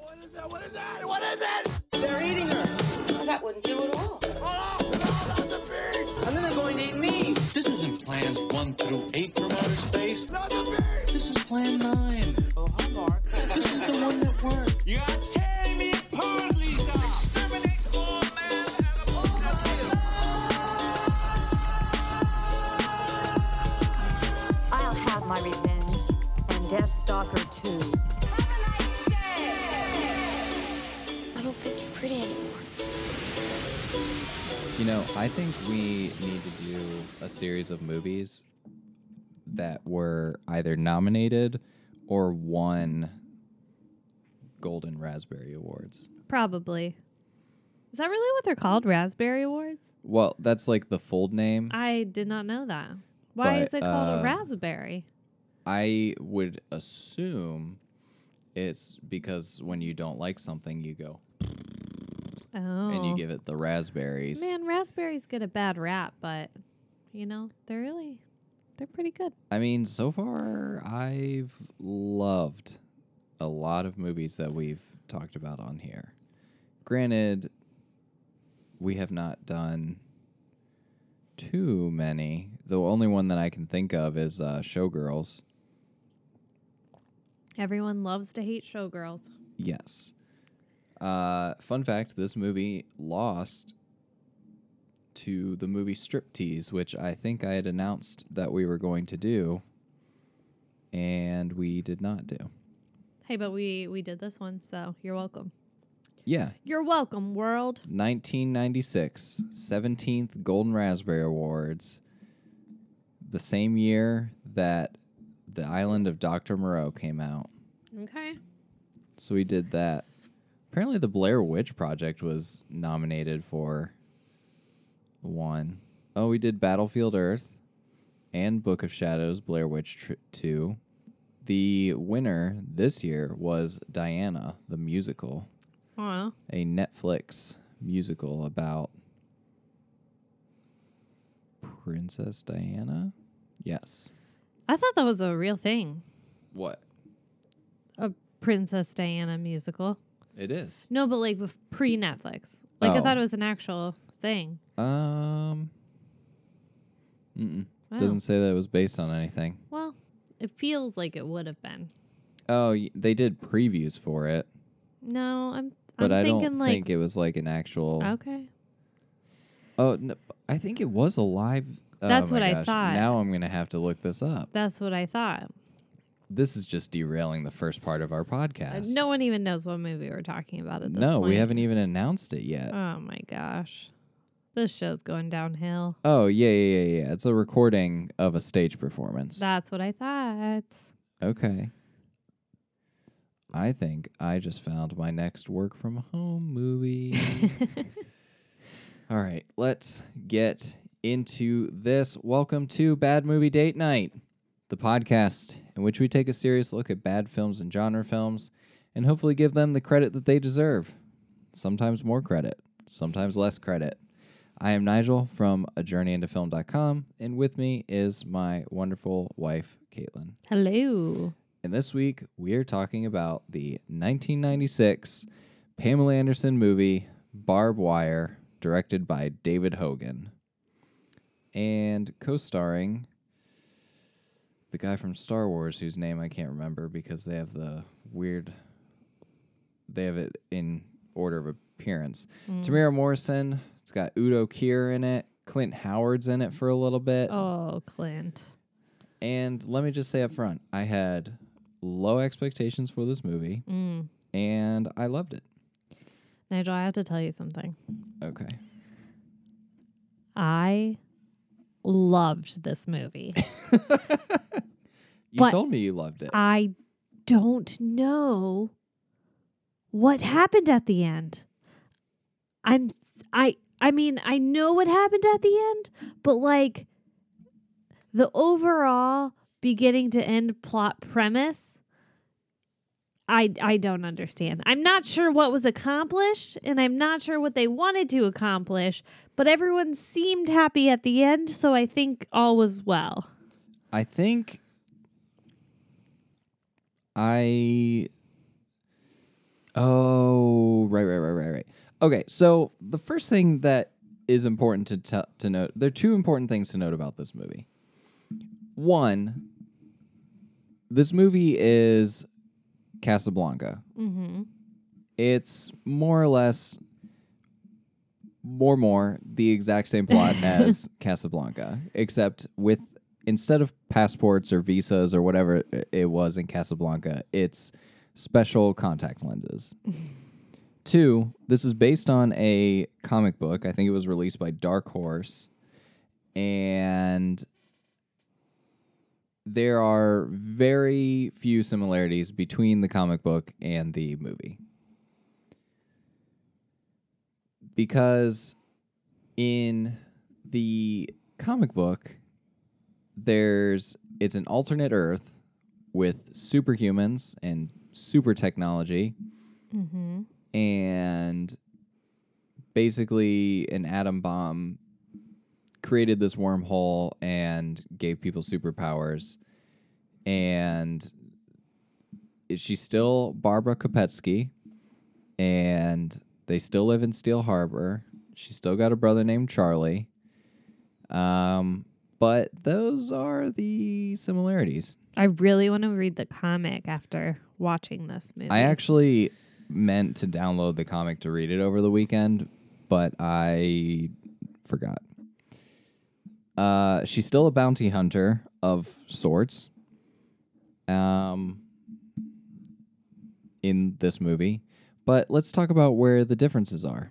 What is that? What is that? What is it? They're eating her. Well, that wouldn't do at all. Oh, no, not the beast! And then they're going to eat me. This isn't plans one through eight from outer space. Not the beast! This is plan nine. Oh, hi, Mark. This is the one that worked. You're tearing me I think we need to do a series of movies that were either nominated or won Golden Raspberry Awards. Probably. Is that really what they're called? Raspberry Awards? Well, that's like the full name. I did not know that. Why But, is it called uh, a raspberry? I would assume it's because when you don't like something, you go Oh. and you give it the raspberries. Man, raspberries get a bad rap, but you know, they're really they're pretty good. I mean, so far, I've loved a lot of movies that we've talked about on here. Granted, we have not done too many. The only one that I can think of is uh, Showgirls. Everyone loves to hate showgirls. Yes. Uh, fun fact this movie lost to the movie Striptease, which I think I had announced that we were going to do, and we did not do. Hey, but we we did this one, so you're welcome. Yeah. You're welcome, world. 1996, 17th Golden Raspberry Awards, the same year that The Island of Dr. Moreau came out. Okay. So we did that. Apparently, the Blair Witch Project was nominated for one. Oh, we did Battlefield Earth and Book of Shadows, Blair Witch tr- 2. The winner this year was Diana, the musical, Wow. a Netflix musical about Princess Diana. Yes. I thought that was a real thing. What? A Princess Diana musical. It is. No, but like pre Netflix. Like I Oh. thought it was an actual thing. Um. Mm-mm. Wow. Doesn't say that it was based on anything. Well, it feels like it would have been. Oh, y- they did previews for it, No, I'm. but I'm I don't like think it was like an actual. okay. Oh, no, I think it was a live. oh That's my what I thought. Now I'm gonna have to look this up. That's what I thought. This is just derailing the first part of our Uh, podcast. no one even knows what movie we're talking about at this no, point. we haven't even announced it yet. Oh my gosh, this show's going downhill. oh yeah, yeah, yeah, yeah. It's a recording of a stage performance. That's what I thought. Okay. I think I just found my next work from home movie. All right, let's get into this. Welcome to Bad Movie Date Night, the podcast in which we take a serious look at bad films and genre films and hopefully give them the credit that they deserve. Sometimes more credit, sometimes less credit. I am Nigel from A Journey into Film.com, and with me is my wonderful wife, Caitlin. Hello. And this week, we are talking about the 1996 Pamela Anderson movie, Barb Wire, directed by David Hogan. And co starring the guy from Star Wars, whose name I can't remember because they have the weird. They have it in order of appearance. Temuera Morrison. It's got Udo Kier in it. Clint Howard's in it for a little bit. Oh, Clint. And let me just say up front, I had low expectations for this movie, Mm. and I loved it. Nigel, I have to tell you something. Okay. I loved this movie. You But told me you loved it. I don't know what happened at the end. I'm I I mean, I know what happened at the end, but like the overall beginning to end plot premise I I don't understand. I'm not sure what was accomplished and I'm not sure what they wanted to accomplish, but everyone seemed happy at the end, so I think all was well. I think I Oh, right, right, right, right, right. Okay, so the first thing that is important to t- to note, there are two important things to note about this movie. One, this movie is Casablanca. Mm-hmm. It's more or less, more more the exact same plot as Casablanca, except with instead of passports or visas or whatever it- it was in Casablanca, it's special contact lenses. Two, this is based on a comic book. I think it was released by Dark Horse. And there are very few similarities between the comic book and the movie. Because in the comic book, there's it's an alternate Earth with superhumans and super technology Mm-hmm. and basically an atom bomb created this wormhole and gave people superpowers and she's still barbara kopetsky and they still live in steel harbor she's still got a brother named charlie um, but those are the similarities I really want to read the comic after watching this movie. I actually meant to download the comic to read it over the weekend, but I forgot. Uh, she's still a bounty hunter of sorts. Um, in this movie, but let's talk about where the differences are.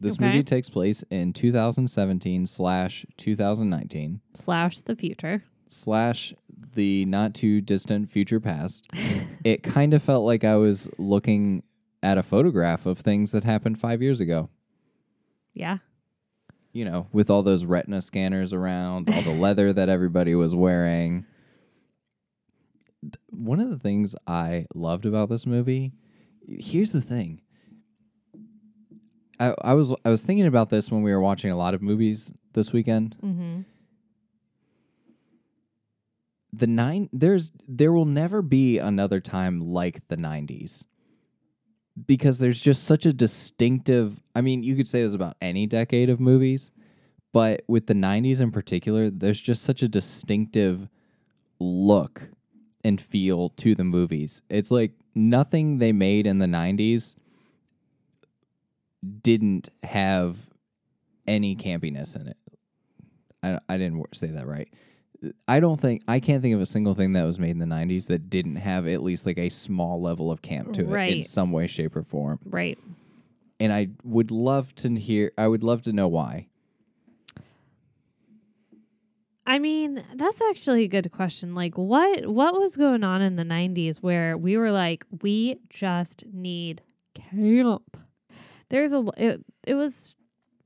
This Okay. movie takes place in 2017 slash 2019 slash the future. slash the not too distant future past, it kind of felt like I was looking at a photograph of things that happened five years ago. Yeah. You know, with all those retina scanners around, all the leather that everybody was wearing. One of the things I loved about this movie, here's the thing. I, I was I was thinking about this when we were watching a lot of movies this weekend. Mm-hmm. the nine there's there will never be another time like the 90s because there's just such a distinctive i mean you could say this about any decade of movies but with the 90s in particular there's just such a distinctive look and feel to the movies. It's like nothing they made in the 90s didn't have any campiness in it. I, I didn't say that right I don't think I can't think of a single thing that was made in the '90s that didn't have at least like a small level of camp to it in some way, shape, or form. Right. And I would love to hear. I would love to know why. I mean, that's actually a good question. Like what what was going on in the 90s where we were like we just need camp. There's a it, it was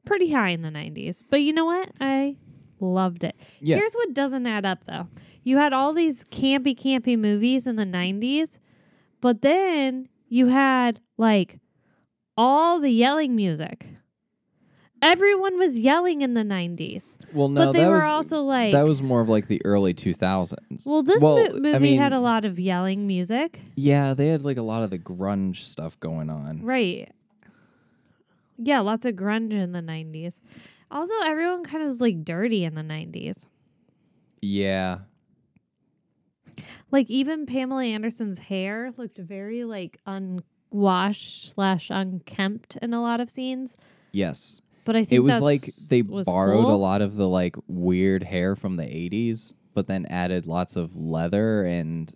pretty high in the 90s. But you know what? I loved it. Yeah. Here's what doesn't add up though. You had all these campy campy movies in the 90s, but then you had like all the yelling music. Everyone was yelling in the 90s. Well, no, but they that were was also like that was more of like the early 2000s. Well, this Well, mo- I movie mean- had a lot of yelling music. Yeah, they had like a lot of the grunge stuff going on. Right. Yeah, lots of grunge in the 90s. Also, everyone kind of was like dirty in the 90s. Yeah, Like even Pamela Anderson's hair looked very like unwashed slash unkempt in a lot of scenes. yes. But I think It was like they was borrowed cool. a lot of the like weird hair from the 80s, but then added lots of leather and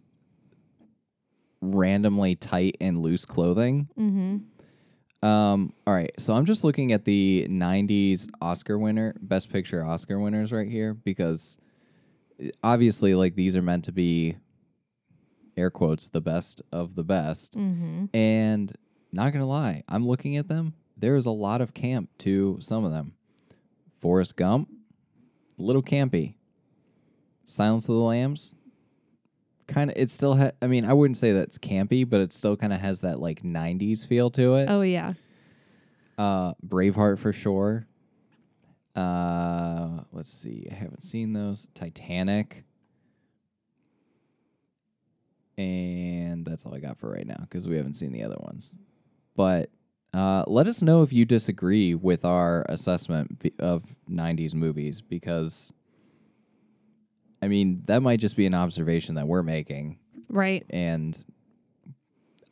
randomly tight and loose clothing. Mhm. Um, all right, so I'm just looking at the '90s Oscar winner, Best Picture Oscar winners right here because uh, obviously, like these are meant to be air quotes the best of the best. Mhm. And not gonna lie, I'm looking at them. There is a lot of camp to some of them. Forrest Gump, a little campy. Silence of the Lambs, kind of. It still. Ha- I mean, I wouldn't say that's campy, but it still kind of has that like '90s feel to it. Oh yeah. Uh, Braveheart for sure. Uh, let's see. I haven't seen those. Titanic. And that's all I got for right now because we haven't seen the other ones. but uh, let us know if you disagree with our assessment of 90s movies because, I mean, that might just be an observation that we're making. Right. And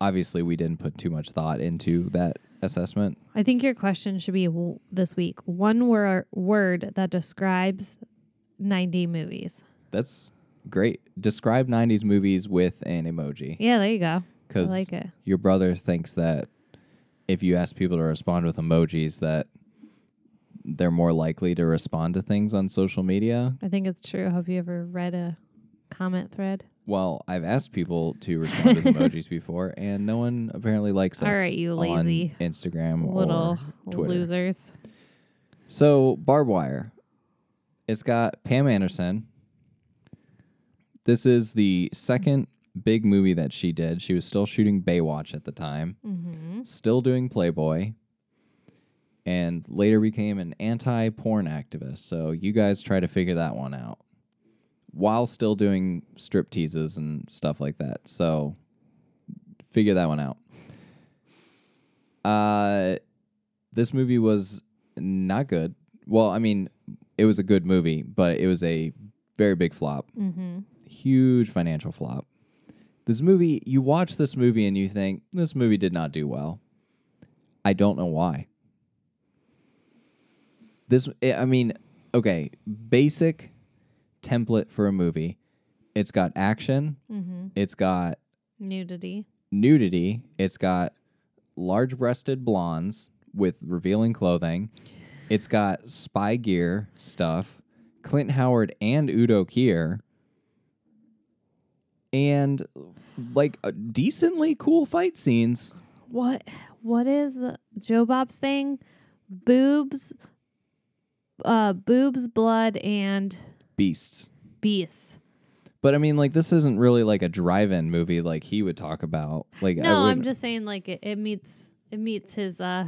obviously, we didn't put too much thought into that assessment. I think your question should be w- this week one wor- word that describes 90 movies. That's great. Describe 90s movies with an emoji. Yeah, there you go. Because like your brother thinks that if you ask people to respond with emojis, that they're more likely to respond to things on social media. I think it's true. Have you ever read a comment thread? Well, I've asked people to respond with emojis before, and no one apparently likes us. All right, you on lazy Instagram Little or Twitter. losers. So, Barb Wire. It's got Pam Anderson. This is the second big movie that she did. She was still shooting Baywatch at the time, Mm-hmm. still doing Playboy, and later became an anti porn activist. So, you guys try to figure that one out while still doing strip teases and stuff like that. So, figure that one out. Uh, this movie was not good. Well, I mean, it was a good movie, but it was a very big flop. Mm-hmm. Huge financial flop. This movie, you watch this movie and you think, this movie did not do well. I don't know why. This, I I mean, okay, basic template for a movie. It's got action, Mm-hmm. it's got Nudity. nudity. It's got large breasted blondes with revealing clothing. It's got spy gear stuff, Clint Howard and Udo Kier, and like uh, decently cool fight scenes. What? What is Joe Bob's thing? Boobs, uh, boobs, blood, and Beasts. beasts. But I mean, like, this isn't really like a drive in movie like he would talk about. Like, I No, I'm just saying like it, it meets it meets his uh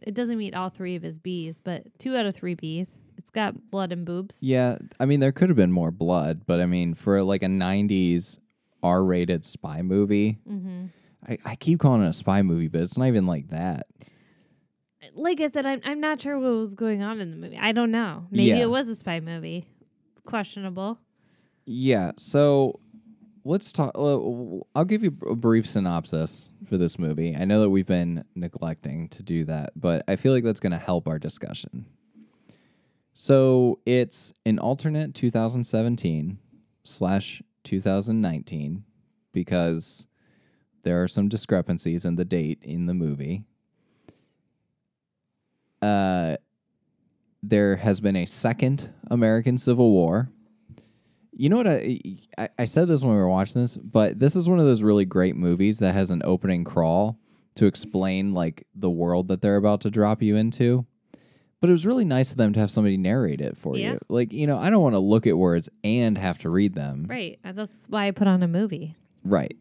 it doesn't meet all three of his B's, but two out of three B's. It's got blood and boobs. Yeah, I mean, there could have been more blood, but I mean, for like a 90s R rated spy movie, Mm-hmm. I, I keep calling it a spy movie, but it's not even like that. Like I said, I'm I'm not sure what was going on in the movie. I don't know. Maybe Yeah. it was a spy movie. Questionable. Yeah, so let's talk. I'll give you a brief synopsis for this movie. I know that we've been neglecting to do that, but I feel like that's going to help our discussion. So it's an alternate 2017 slash 2019 because there are some discrepancies in the date in the movie. Uh, there has been a second American Civil War. You know what I, I I said this when we were watching this, but this is one of those really great movies that has an opening crawl to explain like the world that they're about to drop you into. But it was really nice of them to have somebody narrate it for Yeah. you. Like, you know, I don't want to look at words and have to read them. Right. Uh, That's why I put on a movie. Right.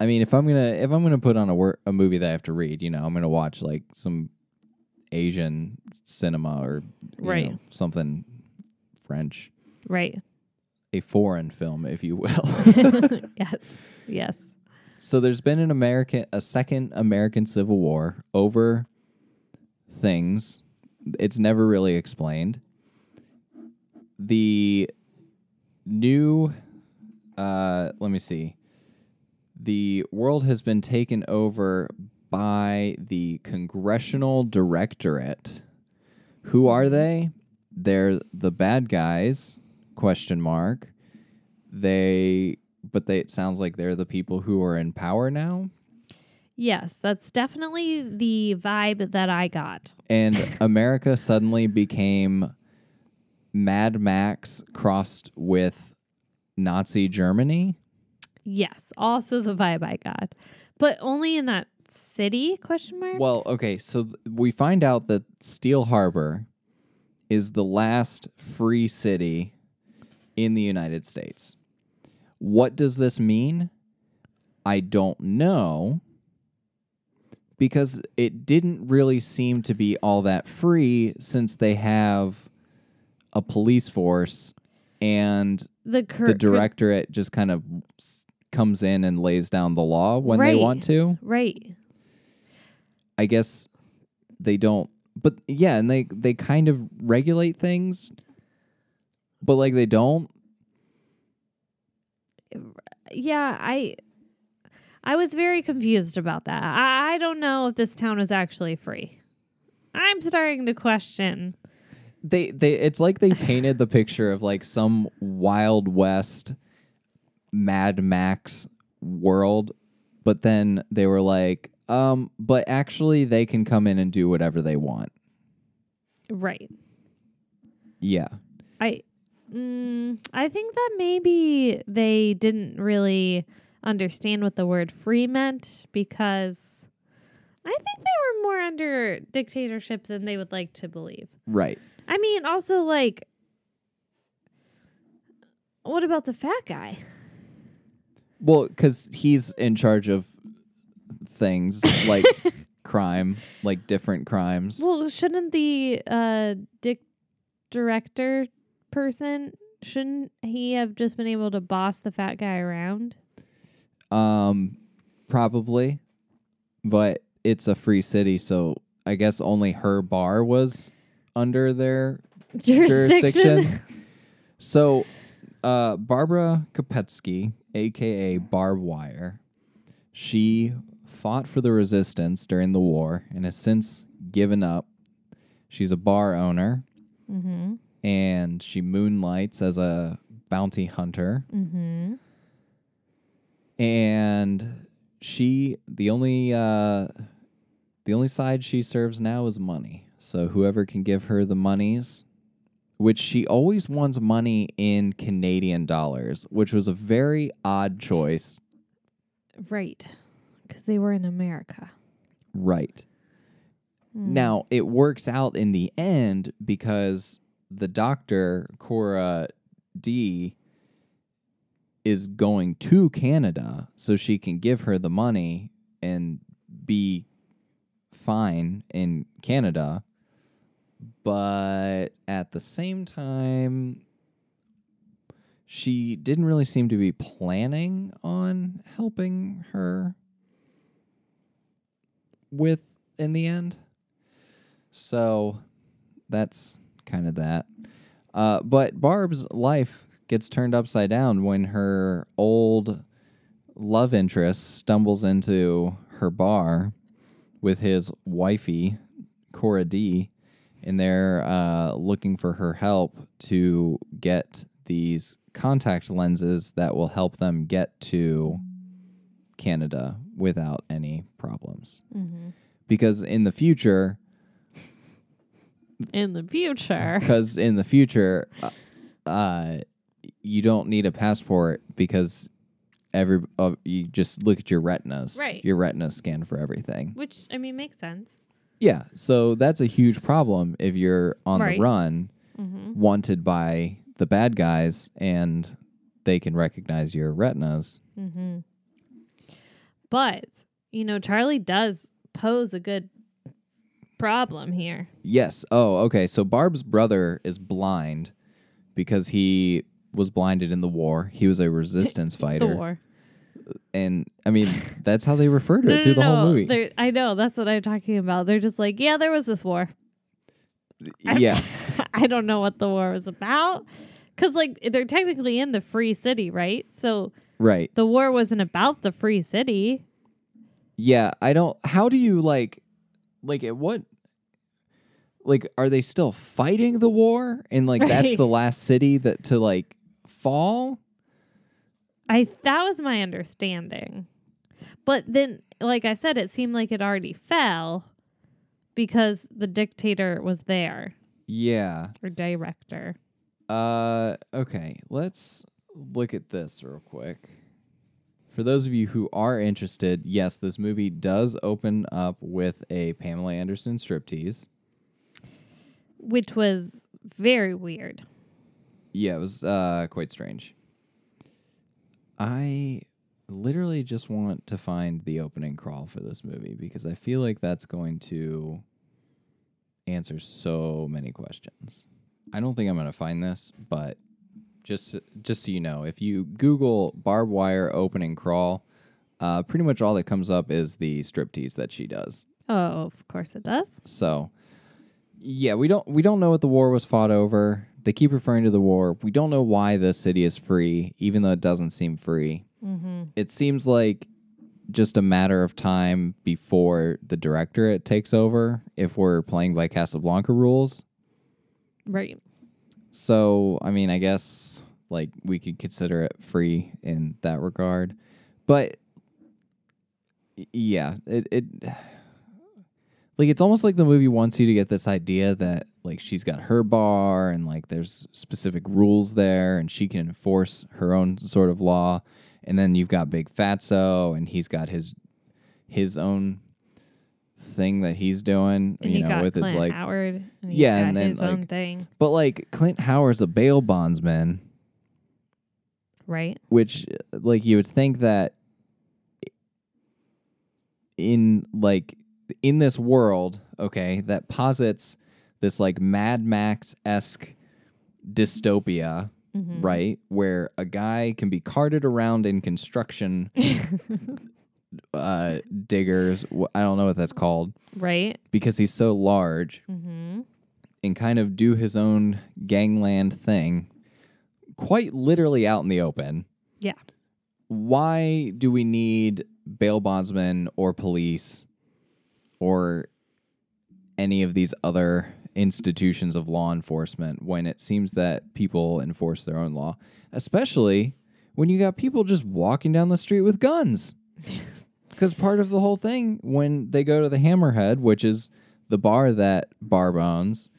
I mean, if I'm gonna if I'm gonna put on a wor- a movie that I have to read, you know, I'm gonna watch like some Asian cinema or you Right. know, something French, Right. a foreign film, if you will. yes. Yes. so there's been an American a second American Civil War over things. It's never really explained. The new uh let me see. The world has been taken over by the Congressional Directorate. Who are they? They're the bad guys, question mark. They but they it sounds like they're the people who are in power now. Yes, that's definitely the vibe that I got. and America suddenly became Mad Max crossed with Nazi Germany. Yes, also the vibe I got, but only in that city? Question mark. Well, okay, so th- we find out that Steel Harbor is the last free city in the United States. What does this mean? I don't know because it didn't really seem to be all that free since they have a police force and the cur- the directorate just kind of comes in and lays down the law when they want to. Right. I guess they don't. But yeah, and they they kind of regulate things, but like they don't. yeah, I I was very confused about that. I, I don't know if this town is actually free. I'm starting to question. They they it's like they painted the picture of like some Wild West Mad Max world, but then they were like, um, but actually they can come in and do whatever they want. Right. Yeah. I mm, I think that maybe they didn't really understand what the word free meant because I think they were more under dictatorship than they would like to believe. Right. I mean, also like what about the fat guy? Well, because he's in charge of things like crime, like different crimes. Well, shouldn't the uh dic- director person shouldn't he have just been able to boss the fat guy around? Um, probably, but it's a free city, so I guess only her bar was under their jurisdiction. so, uh, Barbara Kopetsky, aka Barb Wire, she fought for the resistance during the war and has since given up. She's a bar owner, mm-hmm. and she moonlights as a bounty hunter. Mm-hmm. and she the only uh the only side she serves now is money so whoever can give her the monies which she always wants money in canadian dollars which was a very odd choice Right. Because they were in America. right. Hmm. Now it works out in the end because the doctor cora d is going to canada so she can give her the money and be fine in canada. But at the same time she didn't really seem to be planning on helping her with in the end so that's kind of that. Uh, but Barb's life gets turned upside down when her old love interest stumbles into her bar with his wifey, Cora D, and they're uh, looking for her help to get these contact lenses that will help them get to Canada without any problems. Because in the future, In the future. because in the future, uh, uh, you don't need a passport because every uh, you just look at your retinas. Right. Your retina scan for everything. Which, I mean, makes sense. Yeah. So that's a huge problem if you're on Right. the run, wanted by the bad guys, and they can recognize your retinas. But, you know, Charlie does pose a good problem here. Yes. Oh, okay. So Barb's brother is blind because he was blinded in the war. He was a resistance fighter. The war. And I mean, that's how they refer to it No, through no, the whole movie. They're- I know. That's what I'm talking about. They're just like, yeah, there was this war. yeah. I don't know what the war was about. Because, like, they're technically in the free city, right? So Right. the war wasn't about the free city. Yeah, I don't how do you like like at what like are they still fighting the war and like that's the last city that to like fall? I that was my understanding. But then like I said it seemed like it already fell because the dictator was there Yeah. or director. Uh okay, let's look at this real quick. For those of you who are interested, yes, this movie does open up with a Pamela Anderson striptease. Which was very weird. Yeah, it was uh, quite strange. I literally just want to find the opening crawl for this movie because I feel like that's going to answer so many questions. I don't think I'm going to find this, but just just so you know, if you Google barbed wire opening crawl, uh, pretty much all that comes up is the striptease that she does. Oh, of course it does. So, yeah, we don't we don't know what the war was fought over. They keep referring to the war. We don't know why the city is free, even though it doesn't seem free. Mm-hmm. It seems like just a matter of time before the directorate takes over if we're playing by Casablanca rules. Right. So, I mean, I guess like we could consider it free in that regard. But yeah, it it like it's almost like the movie wants you to get this idea that like she's got her bar and like there's specific rules there and she can enforce her own sort of law. And then you've got Big Fatso and he's got his his own thing that he's doing, And you know, with Clint his like Howard. And Yeah, and then, his own thing. but like Clint Howard's a bail bondsman, Right. which like you would think that in like in this world, okay, that posits this like Mad Max esque dystopia, Mm-hmm. right? Where a guy can be carted around in construction uh diggers, I don't know what that's called, Right. because he's so large Mm-hmm. and kind of do his own gangland thing quite literally out in the open. Yeah. Why do we need bail bondsmen or police or any of these other institutions of law enforcement when it seems that people enforce their own law, especially when you got people just walking down the street with guns? Because part of the whole thing when they go to the Hammerhead, which is the bar that Barb owns,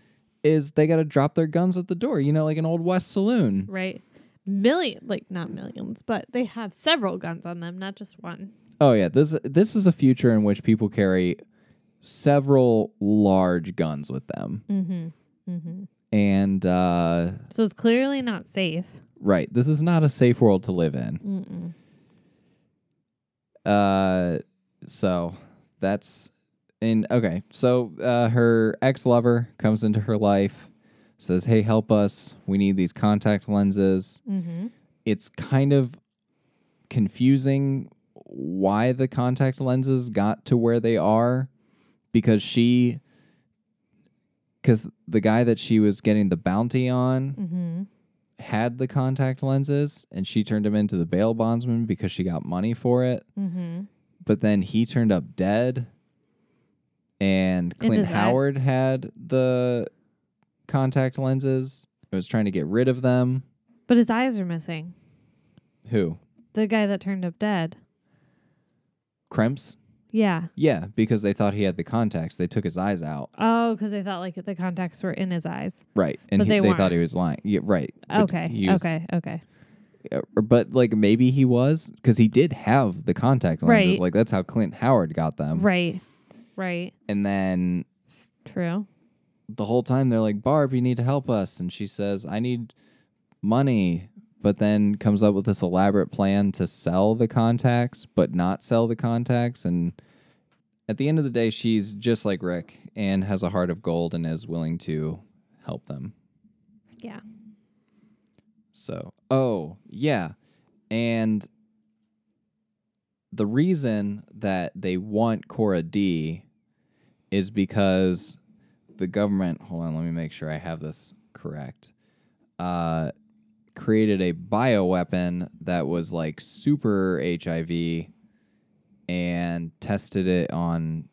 is they got to drop their guns at the door, you know, like an old West saloon. Right. Million, like not millions, but they have several guns on them, not just one. Oh yeah, this this is a future in which people carry several large guns with them, Mm-hmm. Mm-hmm. and uh, So it's clearly not safe. right, this is not a safe world to live in. Mm-mm. Uh, so that's in okay. So uh, her ex lover comes into her life, says, "Hey, help us! We need these contact lenses." Mm-hmm. It's kind of confusing why the contact lenses got to where they are because she because the guy that she was getting the bounty on Mm-hmm. Had the contact lenses and she turned him into the bail bondsman because she got money for it Mm-hmm. but then he turned up dead and clint howard had the contact lenses and was trying to get rid of them But his eyes are missing. who The guy that turned up dead. kremps Yeah. yeah because they thought he had the contacts they took his eyes out Oh, because they thought like the contacts were in his eyes. right and But he- they they, thought he was lying yeah right Okay. was- okay. Okay. uh, but like maybe he was because he did have the contact lenses Right. like that's how clint howard got them Right. Right. and then True. the whole time they're like, Barb, you need to help us. And she says, I need money. But then comes up with this elaborate plan to sell the contacts, but not sell the contacts. And at the end of the day, she's just like Rick and has a heart of gold and is willing to help them. Yeah. So, oh, yeah. And the reason that they want Cora D is because the government, hold on, let me make sure I have this correct, uh, created a bioweapon that was like super HIV and tested it on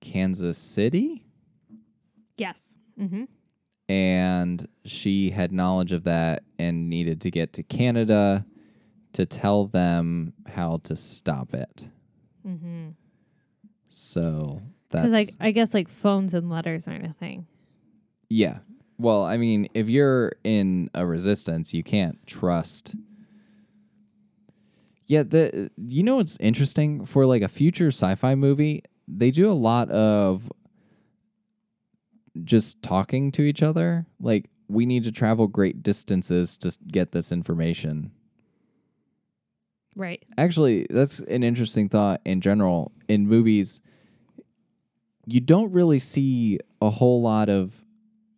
Kansas City Yes. Mm-hmm. and she had knowledge of that and needed to get to Canada to tell them how to stop it. Mm-hmm. So that's Because like I guess like phones and letters aren't a thing. yeah. Well, I mean, if you're in a resistance, you can't trust. Yeah, the you know what's interesting for like a future sci-fi movie, they do a lot of just talking to each other. Like we need to travel great distances to get this information. Right. Actually, that's an interesting thought in general. In movies, you don't really see a whole lot of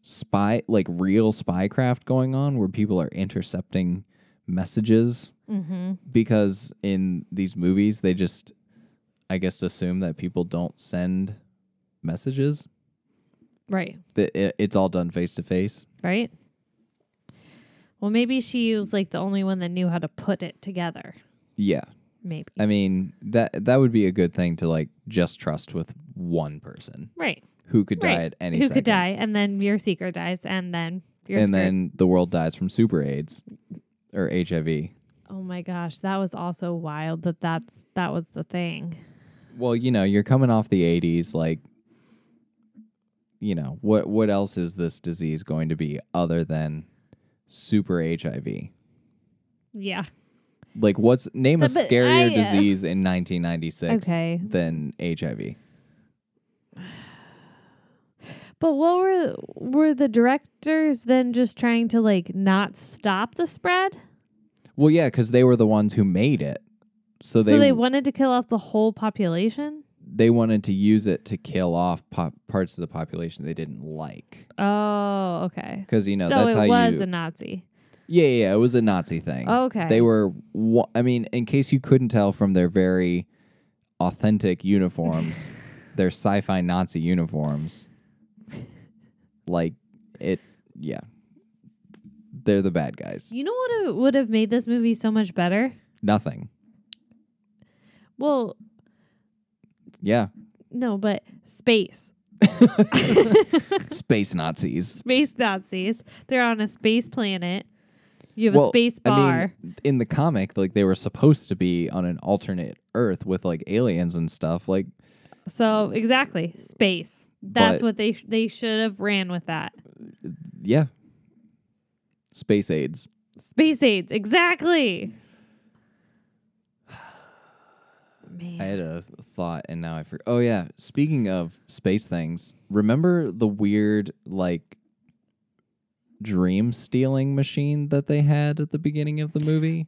spy, like real spycraft going on where people are intercepting messages Mm-hmm. because in these movies, they just, I guess, assume that people don't send messages. Right. That it, it's all done face to face. Right. Well, maybe she was like the only one that knew how to put it together. Yeah. Maybe. I mean that that would be a good thing to like just trust with one person right. Who could die right. at any Who second. could die, and then your seeker dies, and then you're and screwed. then the world dies from super AIDS or HIV. Oh my gosh, that was also wild. That that's that was the thing. Well, you know, you're coming off the 80s like you know, what what else is this disease going to be other than super HIV? Yeah. Like what's name a But- but scarier I, uh, disease in 1996 Okay. than HIV? But what were were the directors then just trying to like not stop the spread? Well, yeah, cuz they were the ones who made it. So they so they wanted to kill off the whole population? they wanted to use it to kill off pop- parts of the population they didn't like. Oh, okay. Because you know, so that's it was you- a Nazi. Yeah, yeah, yeah, it was a Nazi thing. Okay. They were, wa- I mean, in case you couldn't tell from their very authentic uniforms, their sci fi Nazi uniforms, like it, yeah. They're the bad guys. You know what would have made this movie so much better? Nothing. Well, Yeah. no, but space. Space Nazis. Space Nazis. They're on a space planet. You have Well, a space I mean, bar. in the comic, like they were supposed to be on an alternate Earth with like aliens and stuff. Like, so exactly, space. That's what they sh- they should have ran with that. yeah. Space AIDS. Space AIDS, exactly. Man. I had a thought and now I forgot. Oh yeah, speaking of space things, remember the weird like dream stealing machine that they had at the beginning of the movie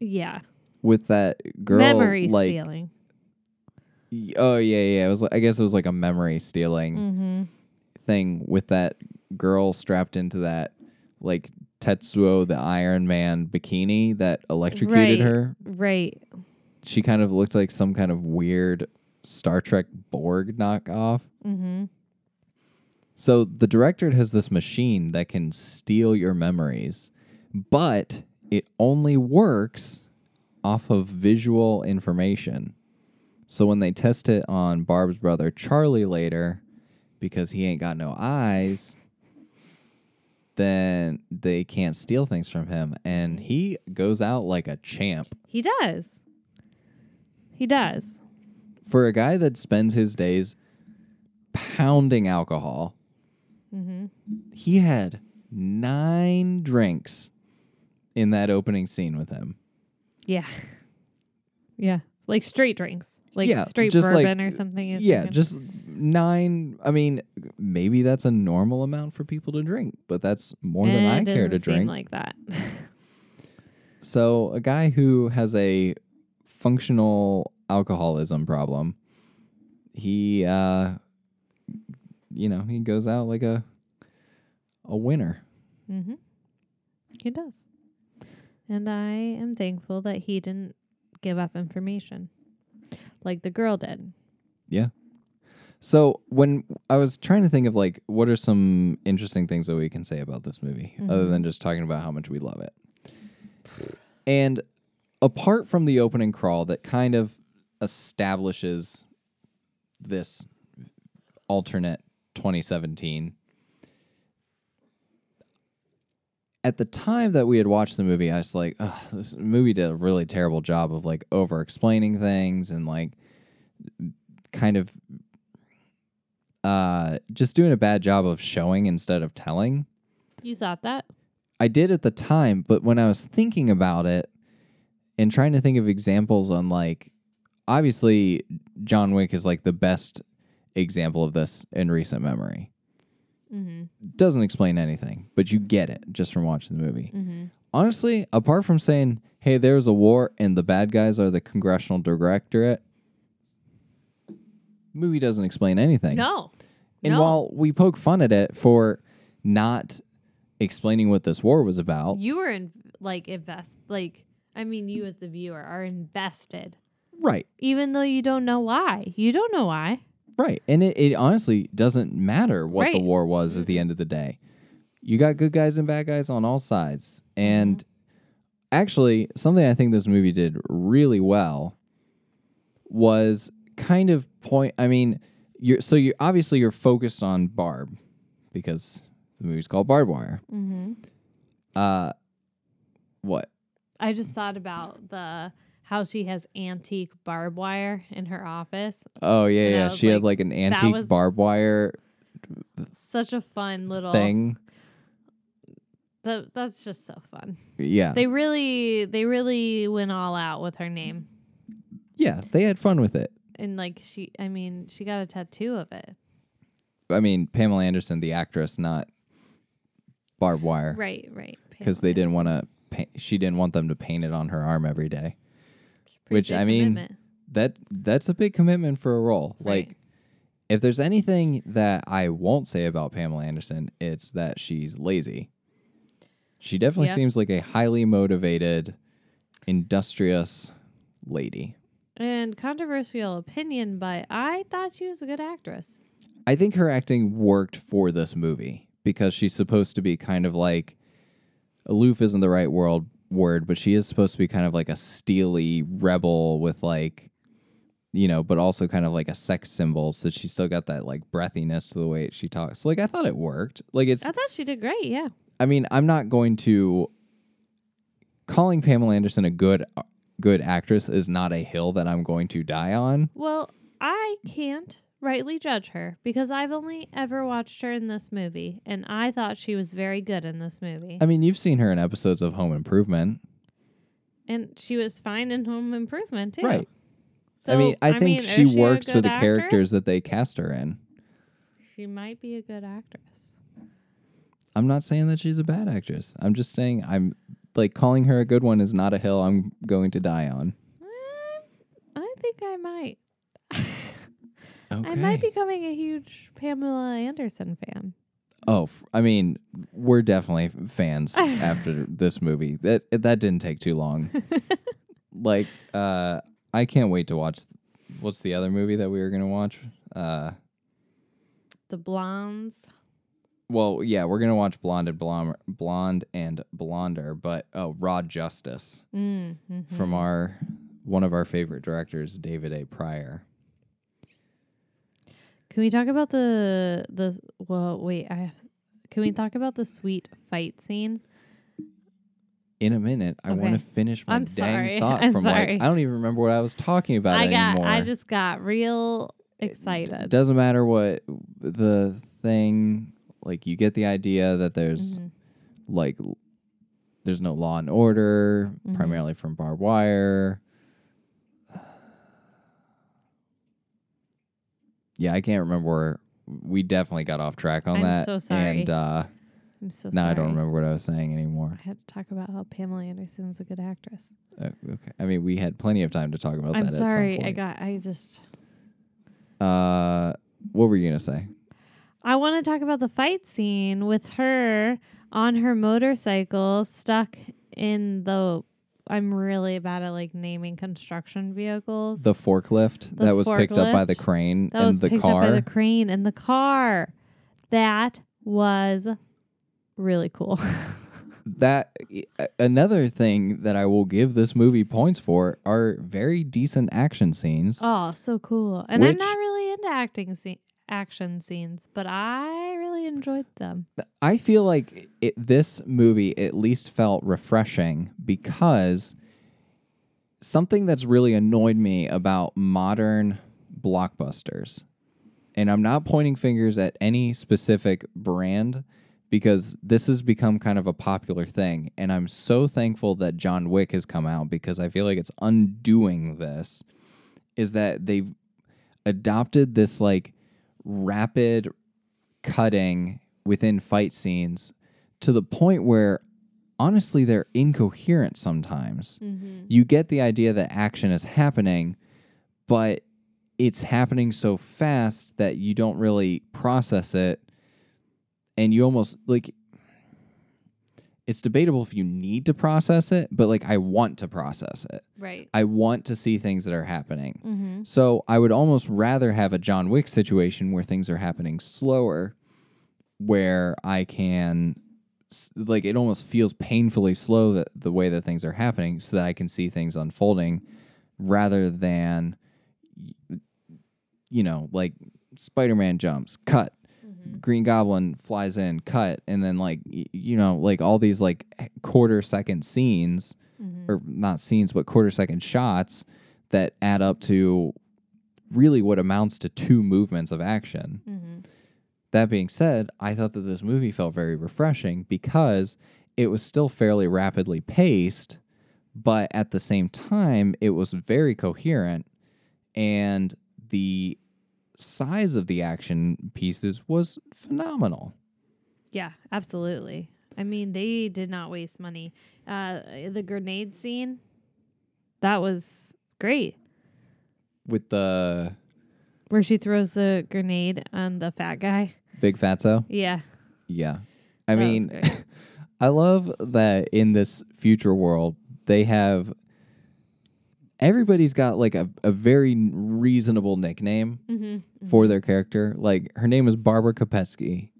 yeah. with that girl Memory like stealing. Oh yeah, yeah, it was like I guess it was like a memory stealing Mm-hmm. thing with that girl strapped into that like Tetsuo the Iron Man bikini that electrocuted Right. her. Right. She kind of looked like some kind of weird Star Trek Borg knockoff. Mm-hmm. So the director has this machine that can steal your memories, but it only works off of visual information. So when they test it on Barb's brother Charlie later, because he ain't got no eyes, then they can't steal things from him. And he goes out like a champ. He does. He does. For a guy that spends his days pounding alcohol, mm-hmm. he had nine drinks in that opening scene with him. Yeah. Yeah. Like straight drinks. Like Yeah, straight just like- bourbon or something. is Yeah, just nine. I mean, maybe that's a normal amount for people to drink, but that's more than Eh, I care to drink. like that. So, a guy who has a functional alcoholism problem, he, uh, you know, he goes out like a a winner. mm-hmm. He does. And I am thankful that he didn't give up information like the girl did. Yeah. So when I was trying to think of like what are some interesting things that we can say about this movie other mm-hmm. than just talking about how much we love it. And apart from the opening crawl that kind of establishes this alternate 2017 at the time that we had watched the movie, I was like, Ugh, this movie did a really terrible job of like over explaining things and like kind of uh just doing a bad job of showing instead of telling. You thought that? I did at the time, but when I was thinking about it and trying to think of examples on like obviously John Wick is like the best example of this in recent memory. Mm-hmm. Doesn't explain anything, but you get it just from watching the movie. Mm-hmm. Honestly, apart from saying, "Hey, there's a war and the bad guys are the congressional directorate," movie doesn't explain anything. No. And no. while we poke fun at it for not explaining what this war was about, you were in like invest like I mean you as the viewer are invested. right? Even though you don't know why. You don't know why. Right. And it, it honestly doesn't matter what the war was at the end of the day. You got good guys and bad guys on all sides. And Mm-hmm. actually, something I think this movie did really well was kind of point I mean, you're so you're obviously you're focused on Barb because the movie's called Barb Wire. Mm-hmm. Uh what? I just thought about the how she has antique barbed wire in her office. Oh yeah, And yeah. She had like, like an antique barbed wire Such a fun little thing. That, that's just so fun. Yeah. They really they really went all out with her name. yeah, they had fun with it. And like she I mean, she got a tattoo of it. I mean, Pamela Anderson, the actress, not barbed wire, Right, right. because they didn't want to. She didn't want them to paint it on her arm every day. Pretty which, I mean, commitment. That that's a big commitment for a role. Right. Like, if there's anything that I won't say about Pamela Anderson, it's that she's lazy. She definitely Yep. seems like a highly motivated, industrious lady. And controversial opinion, but I thought she was a good actress. I think her acting worked for this movie because she's supposed to be kind of like aloof isn't the right world word, but she is supposed to be kind of like a steely rebel with like you know, but also kind of like a sex symbol. So she still got that like breathiness to the way she talks. So, like I thought it worked. Like it's I thought she did great, yeah. I mean, I'm not going to calling Pamela Anderson a good good actress is not a hill that I'm going to die on. Well, I can't rightly judge her because I've only ever watched her in this movie, and I thought she was very good in this movie. I mean, you've seen her in episodes of Home Improvement. and she was fine in Home Improvement too. Right. So I mean, I think is she works for the characters that they cast her in. She might be a good actress. I'm not saying that she's a bad actress. I'm just saying I'm like calling her a good one is not a hill I'm going to die on. Um, I think I might. Okay. I might be becoming a huge Pamela Anderson fan. Oh, f- I mean, we're definitely fans after this movie. That that didn't take too long. like, uh, I can't wait to watch. What's the other movie that we were gonna watch? Uh, The Blondes. well, yeah, we're gonna watch Blonde and Blonde, Blonde and Blonder, but oh, Raw Justice Mm, from our one of our favorite directors, David A. Prior. Can we talk about the the well wait, I have can we talk about the sweet fight scene? In a minute, I want to finish my I'm dang sorry. thought I'm from sorry. like I don't even remember what I was talking about I got anymore. I just got real excited. It doesn't matter what the thing like you get the idea that there's Mm-hmm. like there's no law and order Mm-hmm. primarily from barbed wire yeah i can't remember where we definitely got off track on I'm that so sorry. and uh I'm so sorry. now sorry. i don't remember what i was saying anymore I had to talk about how Pamela Anderson's a good actress. uh, okay i mean we had plenty of time to talk about I'm that sorry. at some I point. got I just uh what were you gonna say I want to talk about the fight scene with her on her motorcycle stuck in the I'm really bad at like naming construction vehicles. the forklift The that was picked up by the crane that and was the picked car up by the crane and the car. That was really cool. that another thing that I will give this movie points for are very decent action scenes. oh, so cool. And I'm not really into acting scene action scenes, but I really enjoyed them. I feel like it, this movie at least felt refreshing because something that's really annoyed me about modern blockbusters, and I'm not pointing fingers at any specific brand because this has become kind of a popular thing. And I'm so thankful that John Wick has come out because I feel like it's undoing this. Is that they've adopted this like rapid cutting within fight scenes to the point where honestly they're incoherent sometimes. Mm-hmm. You get the idea that action is happening, but it's happening so fast that you don't really process it and you almost like it's debatable if you need to process it, but like I want to process it. Right. I want to see things that are happening. Mm-hmm. So I would almost rather have a John Wick situation where things are happening slower, where I can, like, it almost feels painfully slow that the way that things are happening, so that I can see things unfolding, rather than, you know, like Spider Man jumps, cut. Green Goblin flies in, cut, and then like y- you know, like all these like quarter second scenes, mm-hmm. or not scenes, but quarter second shots that add up to really what amounts to two movements of action. Mm-hmm. That being said, I thought that this movie felt very refreshing because it was still fairly rapidly paced, but at the same time, it was very coherent and the size of the action pieces was phenomenal. Yeah, absolutely. I mean, they did not waste money. Uh, the grenade scene, that was great. With the Where she throws the grenade on the fat guy. big fatso, Yeah. yeah. I that mean. I love that in this future world, they have everybody's got like a, a very reasonable nickname Mm-hmm, for their character. Like her name is Barbara Kopetski,